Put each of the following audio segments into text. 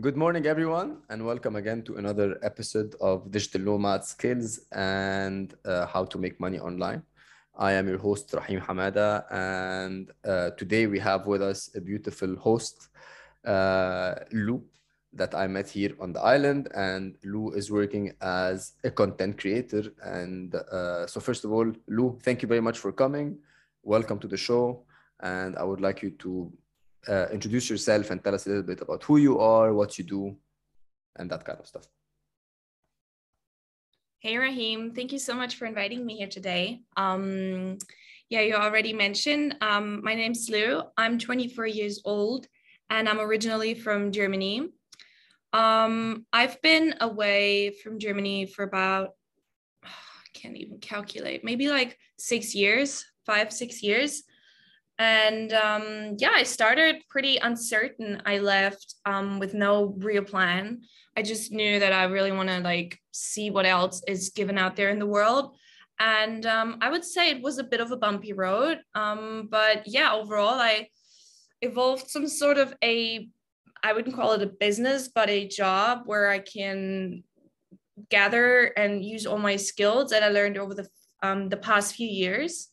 Good morning, everyone, and welcome again to another episode of Digital Nomad Skills and uh, How to Make Money Online. I am your host, Rahim Hamada, and uh, today we have with us a beautiful host, uh, Lou, that I met here on the island. And Lou is working as a content creator. And uh, so, first of all, Lou, thank you very much for coming. Welcome to the show. And I would like you to uh, introduce yourself and tell us a little bit about who you are, what you do, and that kind of stuff. Hey, Rahim. Thank you so much for inviting me here today. Um, yeah, you already mentioned. Um, my name's Lou. I'm 24 years old and I'm originally from Germany. Um, I've been away from Germany for about, oh, I can't even calculate, maybe like six years, five, six years and um, yeah i started pretty uncertain. I left um, with no real plan. I just knew that i really want to like see what else is given out there in the world. And um, i would say it was a bit of a bumpy road um, but yeah overall i evolved some sort of a i wouldn't call it a business but a job where i can gather and use all my skills that i learned over the um, the past few years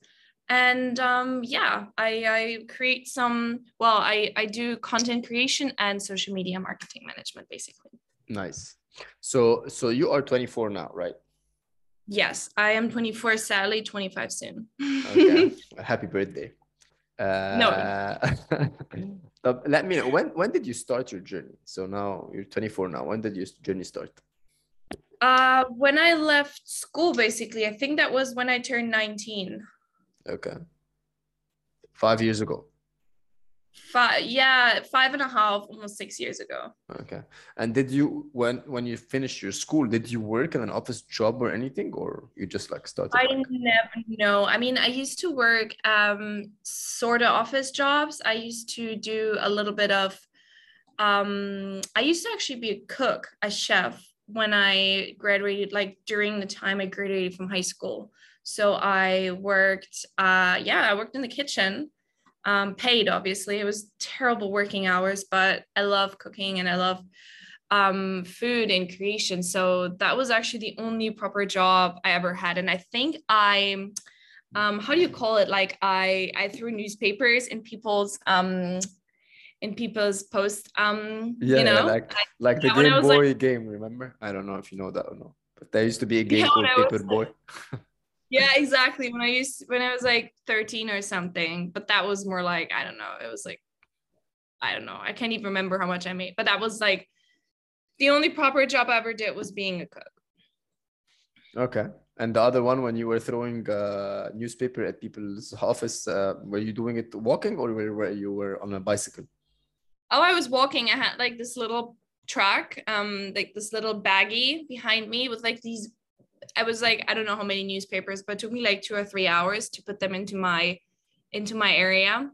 and um, yeah I, I create some well I, I do content creation and social media marketing management basically. Nice. So so you are 24 now right? Yes i am 24 sadly 25 soon. Okay. Happy birthday. Uh, no let me know when when did you start your journey? So now you're 24 now when did your journey start? Uh when i left school basically i think that was when i turned 19 Okay. Five years ago. Five, yeah, five and a half, almost six years ago. Okay. And did you, when when you finished your school, did you work in an office job or anything, or you just like started? I never know. I mean, I used to work um sort of office jobs. I used to do a little bit of, um, I used to actually be a cook, a chef when I graduated, like during the time I graduated from high school. So I worked, uh, yeah, I worked in the kitchen, um, paid obviously. It was terrible working hours, but I love cooking and I love um, food and creation. So that was actually the only proper job I ever had. And I think I, um, how do you call it? Like I, I threw newspapers in people's, um, in people's posts. Um, yeah, you know, yeah, like like the Game Boy like, game. Remember? I don't know if you know that or not, but there used to be a game called Paper Boy. yeah exactly when i used when i was like 13 or something but that was more like i don't know it was like i don't know i can't even remember how much i made but that was like the only proper job i ever did was being a cook okay and the other one when you were throwing uh, newspaper at people's office uh, were you doing it walking or were you were on a bicycle oh i was walking i had like this little truck um like this little baggie behind me with like these I was like, I don't know how many newspapers, but it took me like two or three hours to put them into my into my area.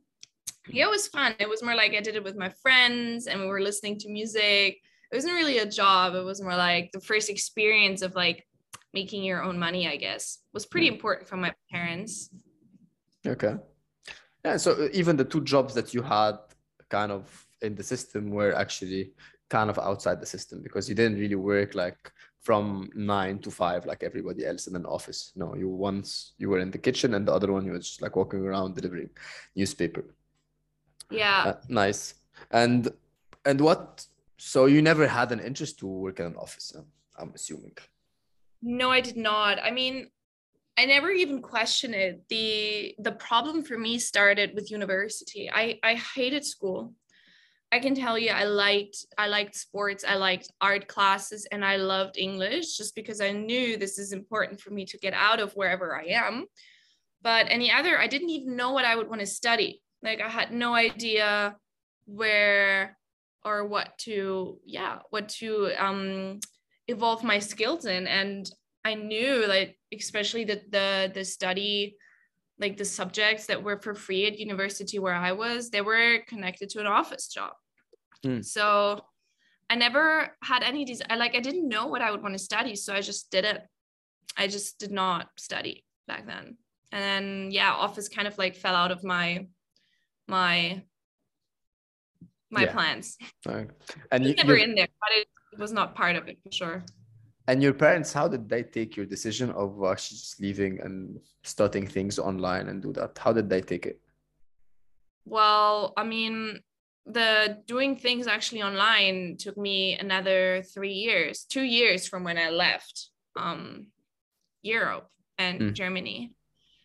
Yeah, it was fun. It was more like I did it with my friends and we were listening to music. It wasn't really a job. It was more like the first experience of like making your own money, I guess, was pretty hmm. important for my parents. Okay. Yeah. So uh, even the two jobs that you had kind of in the system were actually kind of outside the system because you didn't really work like from nine to five like everybody else in an office. No, you once you were in the kitchen and the other one you were just like walking around delivering newspaper. Yeah. Uh, nice. And and what? So you never had an interest to work in an office? I'm assuming. No, I did not. I mean, I never even questioned it. the The problem for me started with university. I I hated school. I can tell you I liked I liked sports, I liked art classes and I loved English just because I knew this is important for me to get out of wherever I am. But any other I didn't even know what I would want to study. Like I had no idea where or what to yeah, what to um evolve my skills in and I knew like especially the the the study like the subjects that were for free at university where I was, they were connected to an office job. Mm. So I never had any of these. I like I didn't know what I would want to study, so I just did it. I just did not study back then. And then yeah, office kind of like fell out of my my my Yeah. plans. Right. And It you, never in there, but it was not part of it for sure. And your parents, how did they take your decision of actually just leaving and starting things online and do that? How did they take it? Well, I mean, the doing things actually online took me another three years, two years from when I left um, Europe and Mm. Germany.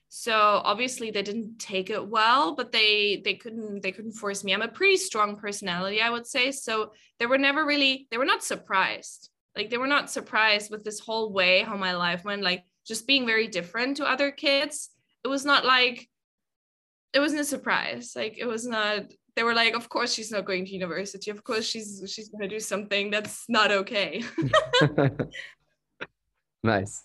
So obviously they didn't take it well, but they they couldn't they couldn't force me. I'm a pretty strong personality, I would say. So they were never really they were not surprised. Like they were not surprised with this whole way how my life went, like just being very different to other kids. It was not like it wasn't a surprise. Like it was not. They were like, of course she's not going to university. Of course she's she's gonna do something that's not okay. Nice.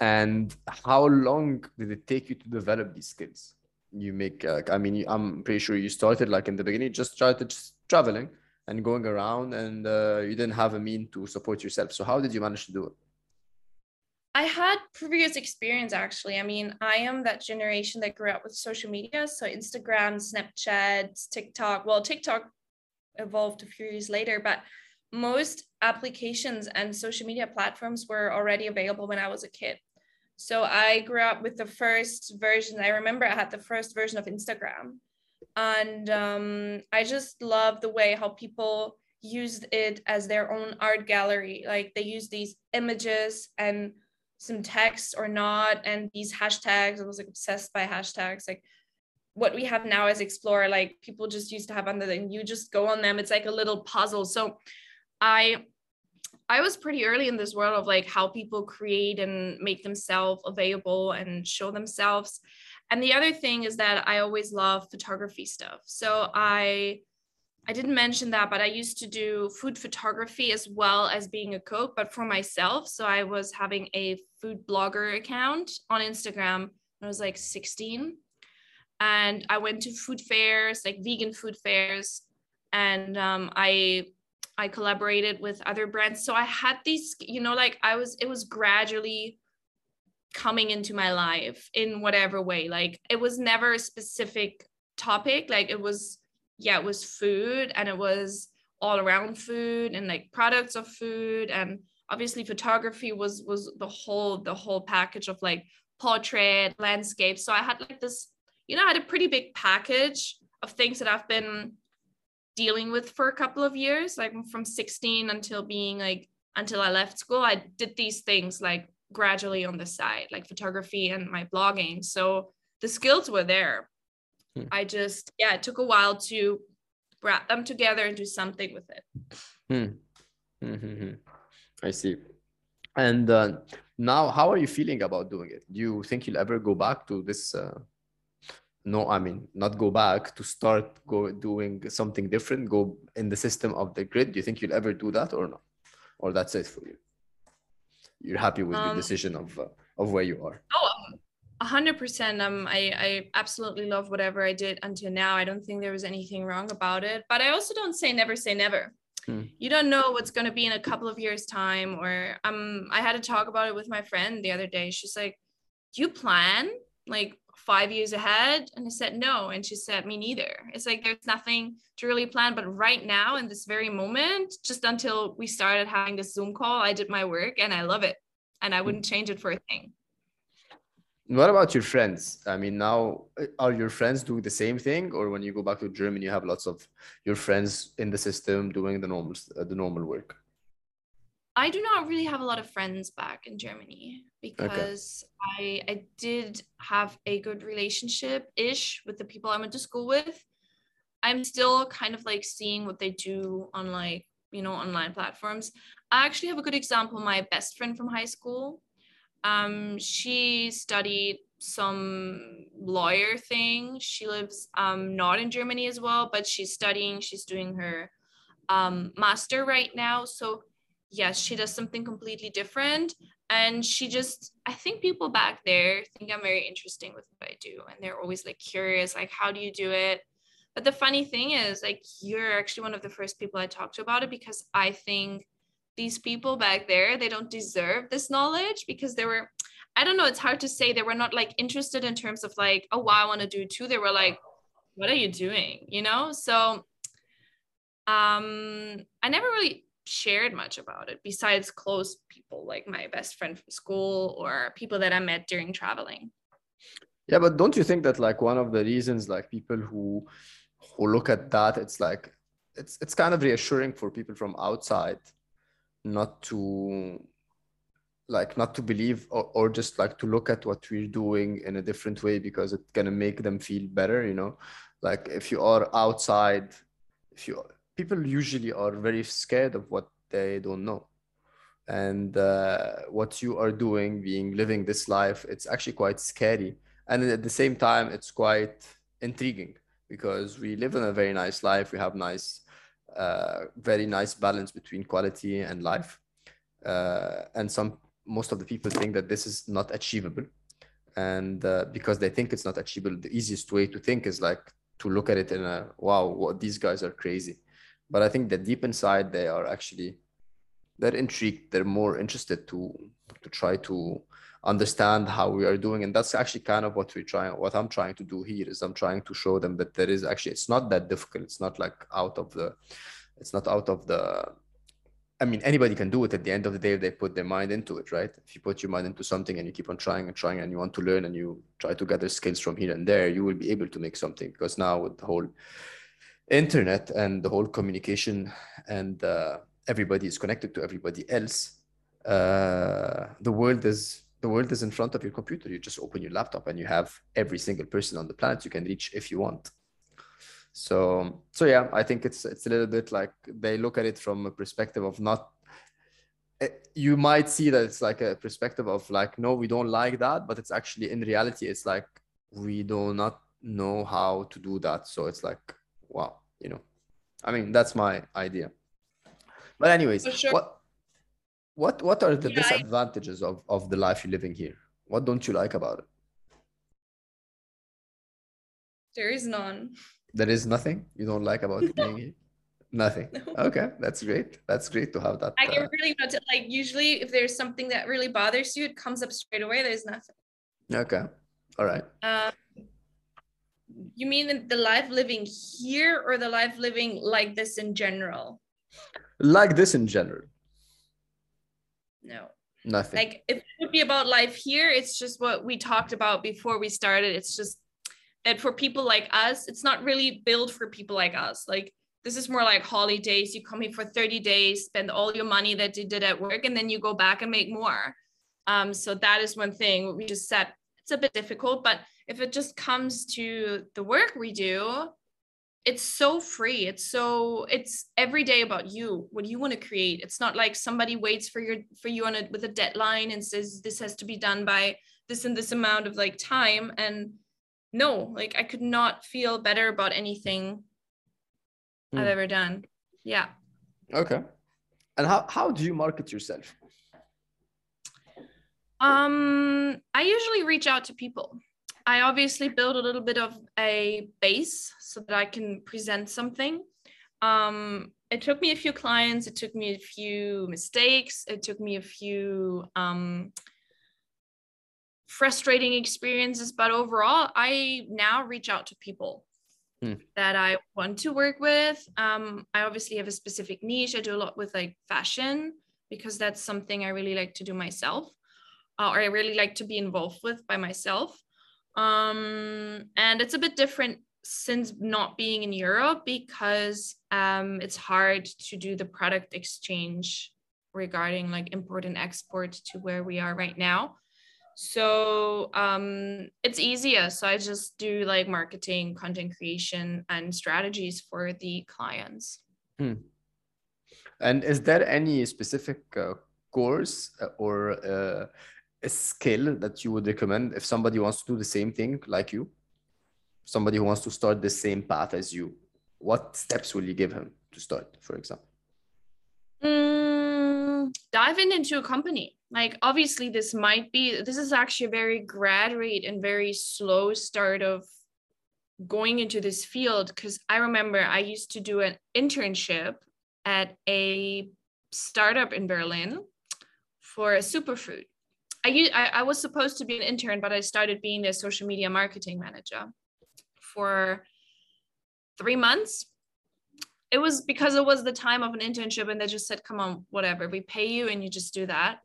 And how long did it take you to develop these skills? You make, uh, I mean, I'm pretty sure you started like in the beginning, just started just traveling and going around, and uh, you didn't have a mean to support yourself. So how did you manage to do it? I had previous experience actually. I mean, I am that generation that grew up with social media. So Instagram, Snapchat, TikTok. Well, TikTok evolved a few years later, but most applications and social media platforms were already available when I was a kid. So I grew up with the first version. I remember I had the first version of Instagram. And um, I just love the way how people used it as their own art gallery. Like they use these images and some text or not, and these hashtags. I was like obsessed by hashtags. Like what we have now as explore like people just used to have under them. You just go on them. It's like a little puzzle. So I I was pretty early in this world of like how people create and make themselves available and show themselves. And the other thing is that I always love photography stuff. So I I didn't mention that, but I used to do food photography as well as being a cook, but for myself. So I was having a food blogger account on Instagram when I was like 16. And I went to food fairs, like vegan food fairs, and um, I I collaborated with other brands. So I had these, you know, like I was, it was gradually coming into my life in whatever way. Like it was never a specific topic. Like it was, yeah, it was food and it was all around food and like products of food. And obviously photography was was the whole, the whole package of like portrait, landscape. So I had like this, you know, I had a pretty big package of things that I've been dealing with for a couple of years like from 16 until being like until i left school i did these things like gradually on the side like photography and my blogging so the skills were there Hmm. i just yeah it took a while to wrap them together and do something with it Mhm. I see. And uh, now, how are you feeling about doing it? Do you think you'll ever go back to this? Uh, no, I mean, not go back to start go doing something different, go in the system of the grid. Do you think you'll ever do that or not? Or that's it for you? You're happy with your Um, decision of uh, of where you are? oh a hundred percent. Um I, I absolutely love whatever i did until now. I don't think there was anything wrong about it but i also don't say never say never. Hmm. you don't know what's going to be in a couple of years time or um i had to talk about it with my friend the other day. She's like do you plan? Like five years ahead? And i said no. And she said me neither. It's like there's nothing to really plan. But right now in this very moment just until we started having this zoom call i did my work and i love it. And i wouldn't change it for a thing. What about your friends? I mean, now uh, are your friends doing the same thing, or when you go back to Germany, you have lots of your friends in the system doing the normal uh, the normal work? I do not really have a lot of friends back in Germany because I I did have a good relationship ish with the people I went to school with. I'm still kind of like seeing what they do on like you know online platforms. I actually have a good example. My best friend from high school, um, she studied some lawyer thing. She lives um not in Germany as well, but she's studying. She's doing her um master right now. So yes, she does something completely different. And she just, I think people back there think I'm very interesting with what I do. And they're always like curious, like, how do you do it? But the funny thing is, like, you're actually one of the first people I talked to about it because I think these people back there, they don't deserve this knowledge because they were, I don't know, it's hard to say. They were not like interested in terms of like, oh, wow, I want to do too. They were like, what are you doing? You know? So um, I never really shared much about it besides close people like my best friend from school or people that I met during traveling. Yeah, but don't you think that like one of the reasons like people who who look at that, it's like it's it's kind of reassuring for people from outside not to like not to believe or, or just like to look at what we're doing in a different way because it's gonna make them feel better, you know. Like if you are outside, if you people usually are very scared of what they don't know. And uh, what you are doing being living this life it's actually quite scary. And at the same time it's quite intriguing because we live in a very nice life. We have nice uh, very nice balance between quality and life. Uh, and some most of the people think that this is not achievable. And uh, because they think it's not achievable the easiest way to think is like to look at it in a wow what these guys are crazy but i think that deep inside they are actually they're intrigued they're more interested to to try to understand how we are doing. And that's actually kind of what we're trying what i'm trying to do here is i'm trying to show them that there is actually it's not that difficult. It's not like out of the it's not out of the i mean anybody can do it. At the end of the day if they put their mind into it right? If you put your mind into something and you keep on trying and trying and you want to learn and you try to gather skills from here and there you will be able to make something. Because now with the whole internet and the whole communication and uh, everybody is connected to everybody else. Uh, the world is the world is in front of your computer. You just open your laptop and you have every single person on the planet you can reach if you want. So so yeah i think it's it's a little bit like they look at it from a perspective of not eh, you might see that it's like a perspective of like no we don't like that but it's actually in reality it's like we do not know how to do that. So it's like wow you know i mean that's my idea. But anyways sure. what what what are the yeah, disadvantages I... of of the life you're living here? What don't you like about it? There is none. There is nothing you don't like about no. being here? Nothing? No. okay that's great. That's great to have that i uh, really not like usually if there's something that really bothers you it comes up straight away there's nothing. Okay. All right. Um you mean the life living here or the life living like this in general? Like this in general. No. Nothing. Like if it would be about life here, it's just what we talked about before we started. It's just that for people like us, it's not really built for people like us. Like this is more like holidays. You come here for 30 days, spend all your money that you did at work, and then you go back and make more. Um, so that is one thing we just said it's a bit difficult, but if it just comes to the work we do it's so free. It's so it's every day about you what you want to create. It's not like somebody waits for your for you on it with a deadline and says this has to be done by this and this amount of like time. And no like i could not feel better about anything mm. i've ever done. Yeah. Okay. And how, how do you market yourself? Um i usually reach out to people I obviously build a little bit of a base so that I can present something. Um, it took me a few clients, it took me a few mistakes, it took me a few um, frustrating experiences, but overall, I now reach out to people hmm. that I want to work with. Um, I obviously have a specific niche. I do a lot with like fashion because that's something I really like to do myself, uh, or I really like to be involved with by myself. Um, and it's a bit different since not being in Europe because um, it's hard to do the product exchange regarding like import and export to where we are right now. So um, it's easier. So I just do like marketing, content creation, and strategies for the clients. Hmm. And is there any specific uh, course uh, or uh, a skill that you would recommend if somebody wants to do the same thing like you? Somebody who wants to start the same path as you what steps will you give him to start for example? Mm, dive into a company. Like obviously this might be this is actually a very graduate and very slow start of going into this field because i remember i used to do an internship at a startup in berlin for a superfood I, I, I was supposed to be an intern, but I started being their social media marketing manager for three months. it was because it was the time of an internship and they just said come on whatever we pay you and you just do that.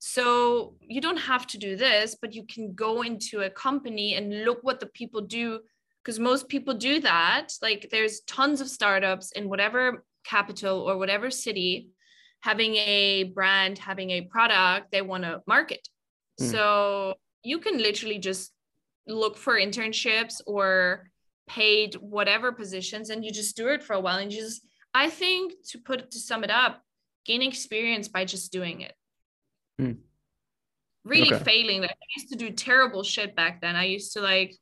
So you don't have to do this but you can go into a company and look what the people do because most people do that. Like there's tons of startups in whatever capital or whatever city having a brand having a product they want to market mm. so you can literally just look for internships or paid whatever positions and you just do it for a while and you just i think to put to sum it up gain experience by just doing it hmm. really okay. failing like i used to do terrible shit back then i used to like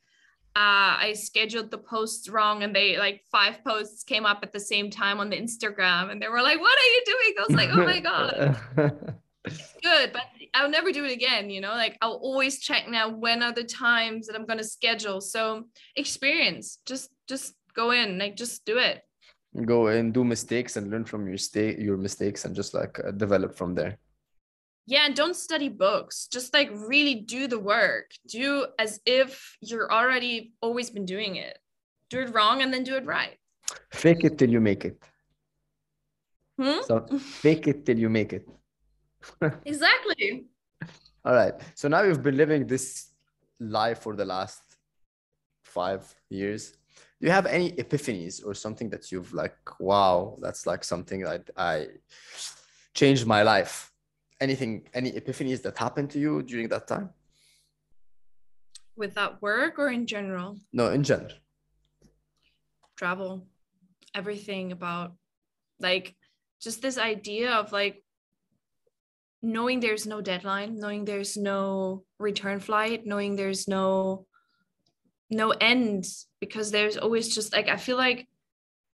uh, I scheduled the posts wrong and they like five posts came up at the same time on the Instagram and they were like, what are you doing? I was like, oh my God. good, but I'll never do it again. You know, like I'll always check now when are the times that I'm going to schedule. So experience, just just go in, like just do it. Go and do mistakes and learn from your state your mistakes and just like uh, develop from there. Yeah, and don't study books. Just like really do the work. Do as if you're already always been doing it. Do it wrong and then do it right. Fake it till you make it. Hmm? So fake it till you make it. Exactly. All right. So now you've been living this life for the last five years. Do you have any epiphanies or something that you've like, wow, that's like something that I changed my life? Anything, any epiphanies that happened to you during that time? With that work or in general? No, in general. Travel, everything about like just this idea of like knowing there's no deadline knowing there's no return flight knowing there's no no end because there's always just like i feel like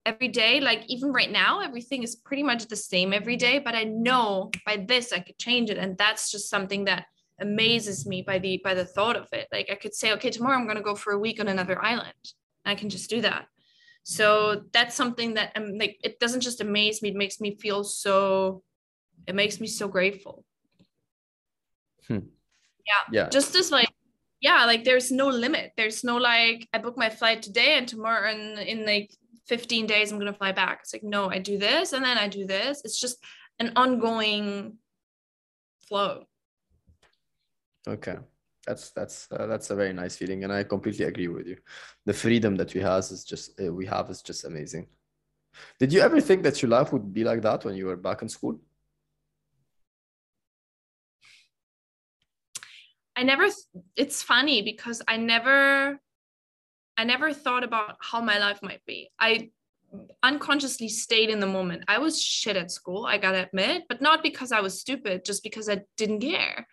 every day like even right now everything is pretty much the same every day but i know by this i could change it and that's just something that amazes me by the by the thought of it. Like i could say okay tomorrow i'm going to go for a week on another island. I can just do that. So that's something that um, like it doesn't just amaze me it makes me feel so it makes me so grateful. Hmm. yeah. Yeah. Just as like yeah like there's no limit. There's no like i book my flight today and tomorrow and in like 15 days i'm gonna fly back. It's like no i do this and then i do this. It's just an ongoing flow. Okay. That's that's uh, that's a very nice feeling and i completely agree with you. The freedom that we have is just uh, we have is just amazing. Did you ever think that your life would be like that when you were back in school I never it's funny because I never I never thought about how my life might be. I unconsciously stayed in the moment. I was shit at school, I got to admit, but not because I was stupid, just because I didn't care.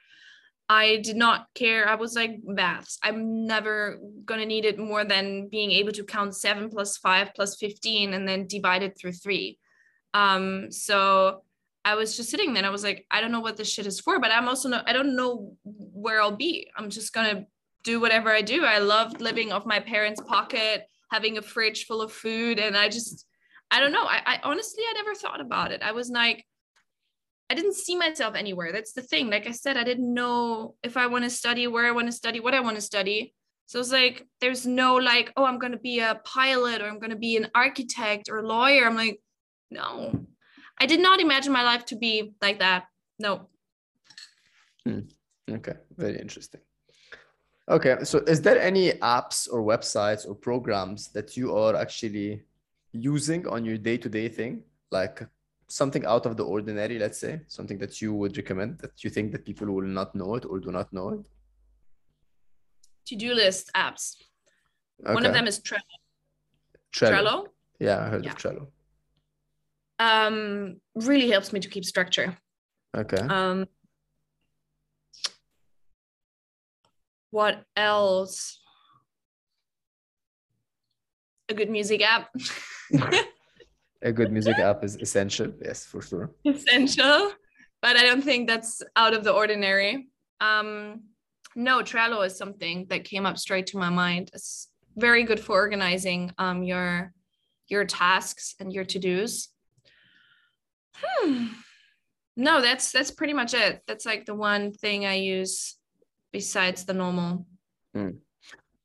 I did not care. I was like maths. I'm never to need it more than being able to count 7 plus 5 plus 15 and then divide it through 3. Um so I was just sitting there and I was like, I don't know what this shit is for, but I'm also I don't know where I'll be. I'm just gonna do whatever I do. I loved living off my parents' pocket, having a fridge full of food. And I just, I don't know. I, I honestly, I never thought about it. I was like, I didn't see myself anywhere. That's the thing. Like I said, I didn't know if I want to study, where I want to study, what I want to study. So it's like, there's no like, oh, I'm going to be a pilot or I'm going to be an architect or a lawyer. I'm like, no, I did not imagine my life to be like that. No. Hmm. Okay, very interesting. Okay, so is there any apps or websites or programs that you are actually using on your day-to-day thing, like something out of the ordinary, let's say, something that you would recommend that you think that people will not know it or do not know it? To-do list apps. Okay. One of them is Trello. Trello. Trello? Yeah, I heard yeah. of Trello um, really helps me to keep structure. Okay. Um, what else? A good music app. a good music app is essential. Yes, for sure. Essential, but I don't think that's out of the ordinary. Um, no, Trello is something that came up straight to my mind. It's very good for organizing um, your your tasks and your to dos. Hmm. No, that's that's pretty much it. That's like the one thing I use besides the normal. Hmm.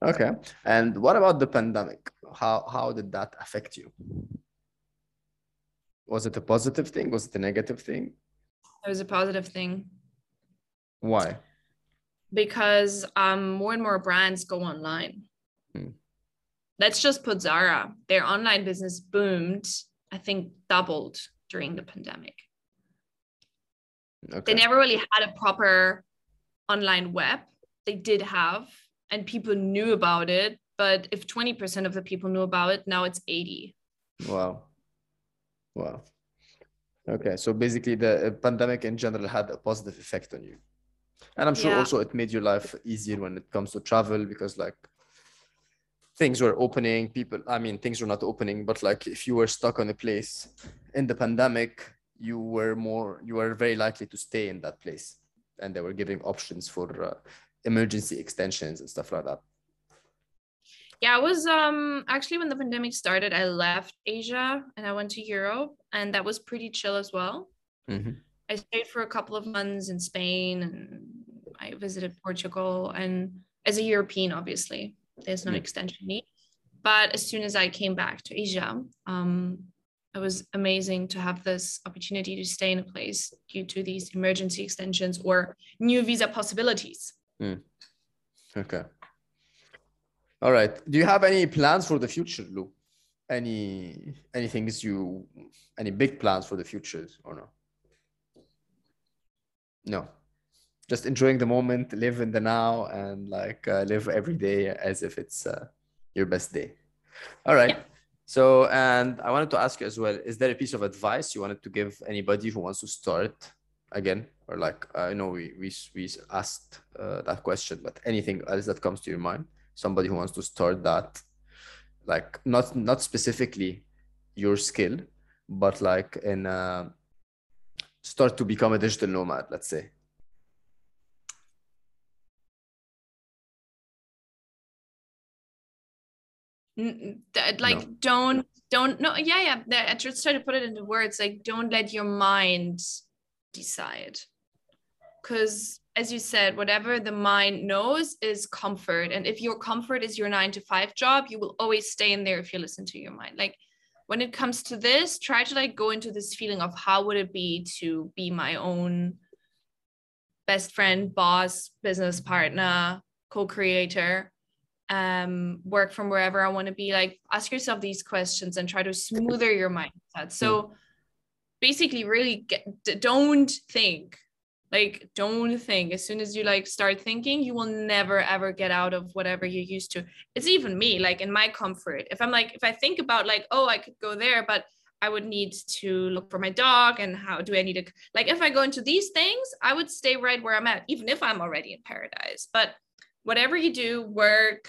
Okay. And what about the pandemic? How how did that affect you? Was it a positive thing? Was it a negative thing? It was a positive thing. Why? Because um, more and more brands go online. Hmm. Let's just put Zara. Their online business boomed, I think doubled during the pandemic. Okay. They never really had a proper online web. They did have, and people knew about it. But if 20% of the people knew about it, now it's 80. Wow. Wow. Okay. So basically, the uh, pandemic in general had a positive effect on you. And I'm sure Yeah. also it made your life easier when it comes to travel because, like, things were opening. People, I mean, things were not opening, but like, if you were stuck on a place in the pandemic, you were more, you were very likely to stay in that place. And they were giving options for uh, emergency extensions and stuff like that. Yeah, I was um actually when the pandemic started, I left Asia and I went to Europe, and that was pretty chill as well. Mhm. I stayed for a couple of months in Spain and I visited Portugal. And as a European, obviously, there's no Mm. extension need. But as soon as I came back to Asia, um, it was amazing to have this opportunity to stay in a place due to these emergency extensions or new visa possibilities. Okay. All right. Do you have any plans for the future, Lou? Any any things you any big plans for the future or no? No. Just enjoying the moment, live in the now, and like uh, live every day as if it's uh, your best day. All right. Yeah. So, and I wanted to ask you as well, is there a piece of advice you wanted to give anybody who wants to start again? Or like, I know we, we, we asked uh, that question, but anything else that comes to your mind? Somebody who wants to start that, like not, not specifically your skill, but like in, uh, start to become a digital nomad, let's say. Uh, like No. don't don't no yeah yeah i just try to put it into words like don't let your mind decide because as you said whatever the mind knows is comfort and if your comfort is your nine to five job you will always stay in there if you listen to your mind like when it comes to this try to like go into this feeling of how would it be to be my own best friend boss business partner co-creator um, work from wherever I want to be. Like, ask yourself these questions and try to smoother your mindset. So, basically, really get don't think. Like, don't think. As soon as you like start thinking, you will never ever get out of whatever you're used to. It's even me. Like in my comfort, if I'm like, if I think about like, oh, I could go there, but I would need to look for my dog and how do I need to like if I go into these things, I would stay right where I'm at, even if I'm already in paradise. But whatever you do work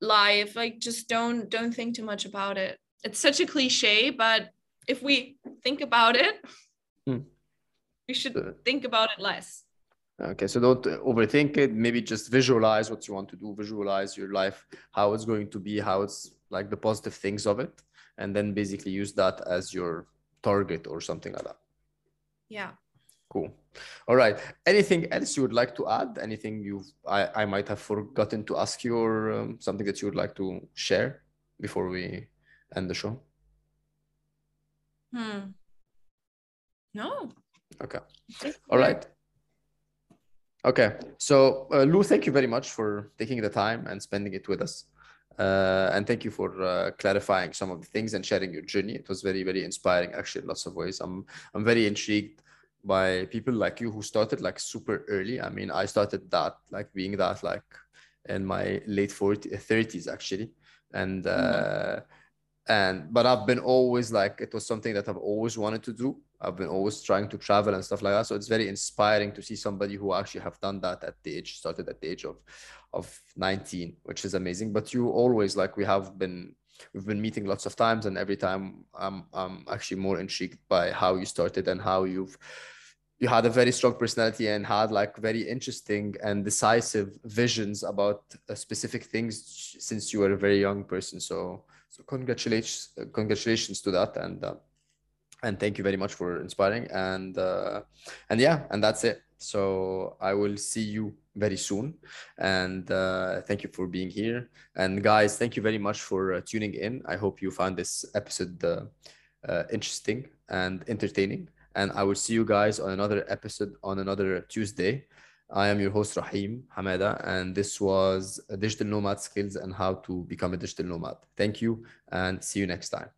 life like just don't don't think too much about it it's such a cliche but if we think about it Hmm. we should Uh, think about it less Okay, so don't overthink it. Maybe just visualize what you want to do, visualize your life, how it's going to be, how it's like the positive things of it, and then basically use that as your target or something like that. yeah Cool. All right. Anything else you would like to add? Anything you've I, I might have forgotten to ask you or um, something that you would like to share before we end the show? hmm no Okay. All right. Okay. So, uh, Lou, thank you very much for taking the time and spending it with us. Uh, and thank you for uh, clarifying some of the things and sharing your journey. It was very, very inspiring, actually, in lots of ways. I'm, I'm very intrigued by people like you who started like super early. I mean, I started that, like being that, like in my late 40s, 30s, actually. And, uh, and, but I've been always like, it was something that I've always wanted to do. I've been always trying to travel and stuff like that. So it's very inspiring to see somebody who actually have done that at the age, started at the age of, of 19, which is amazing. But you always like we have been, we've been meeting lots of times, and every time I'm I'm actually more intrigued by how you started and how you've you had a very strong personality and had like very interesting and decisive visions about uh, specific things since you were a very young person. So so congratulations congratulations to that and. Uh, and thank you very much for inspiring and uh, and yeah and that's it so i will see you very soon and uh, thank you for being here and guys thank you very much for uh, tuning in i hope you found this episode uh, uh, interesting and entertaining. And I will see you guys on another episode on another Tuesday. I am your host Rahim Hamada, and this was Digital Nomad Skills and How to Become a Digital Nomad. Thank you, and see you next time.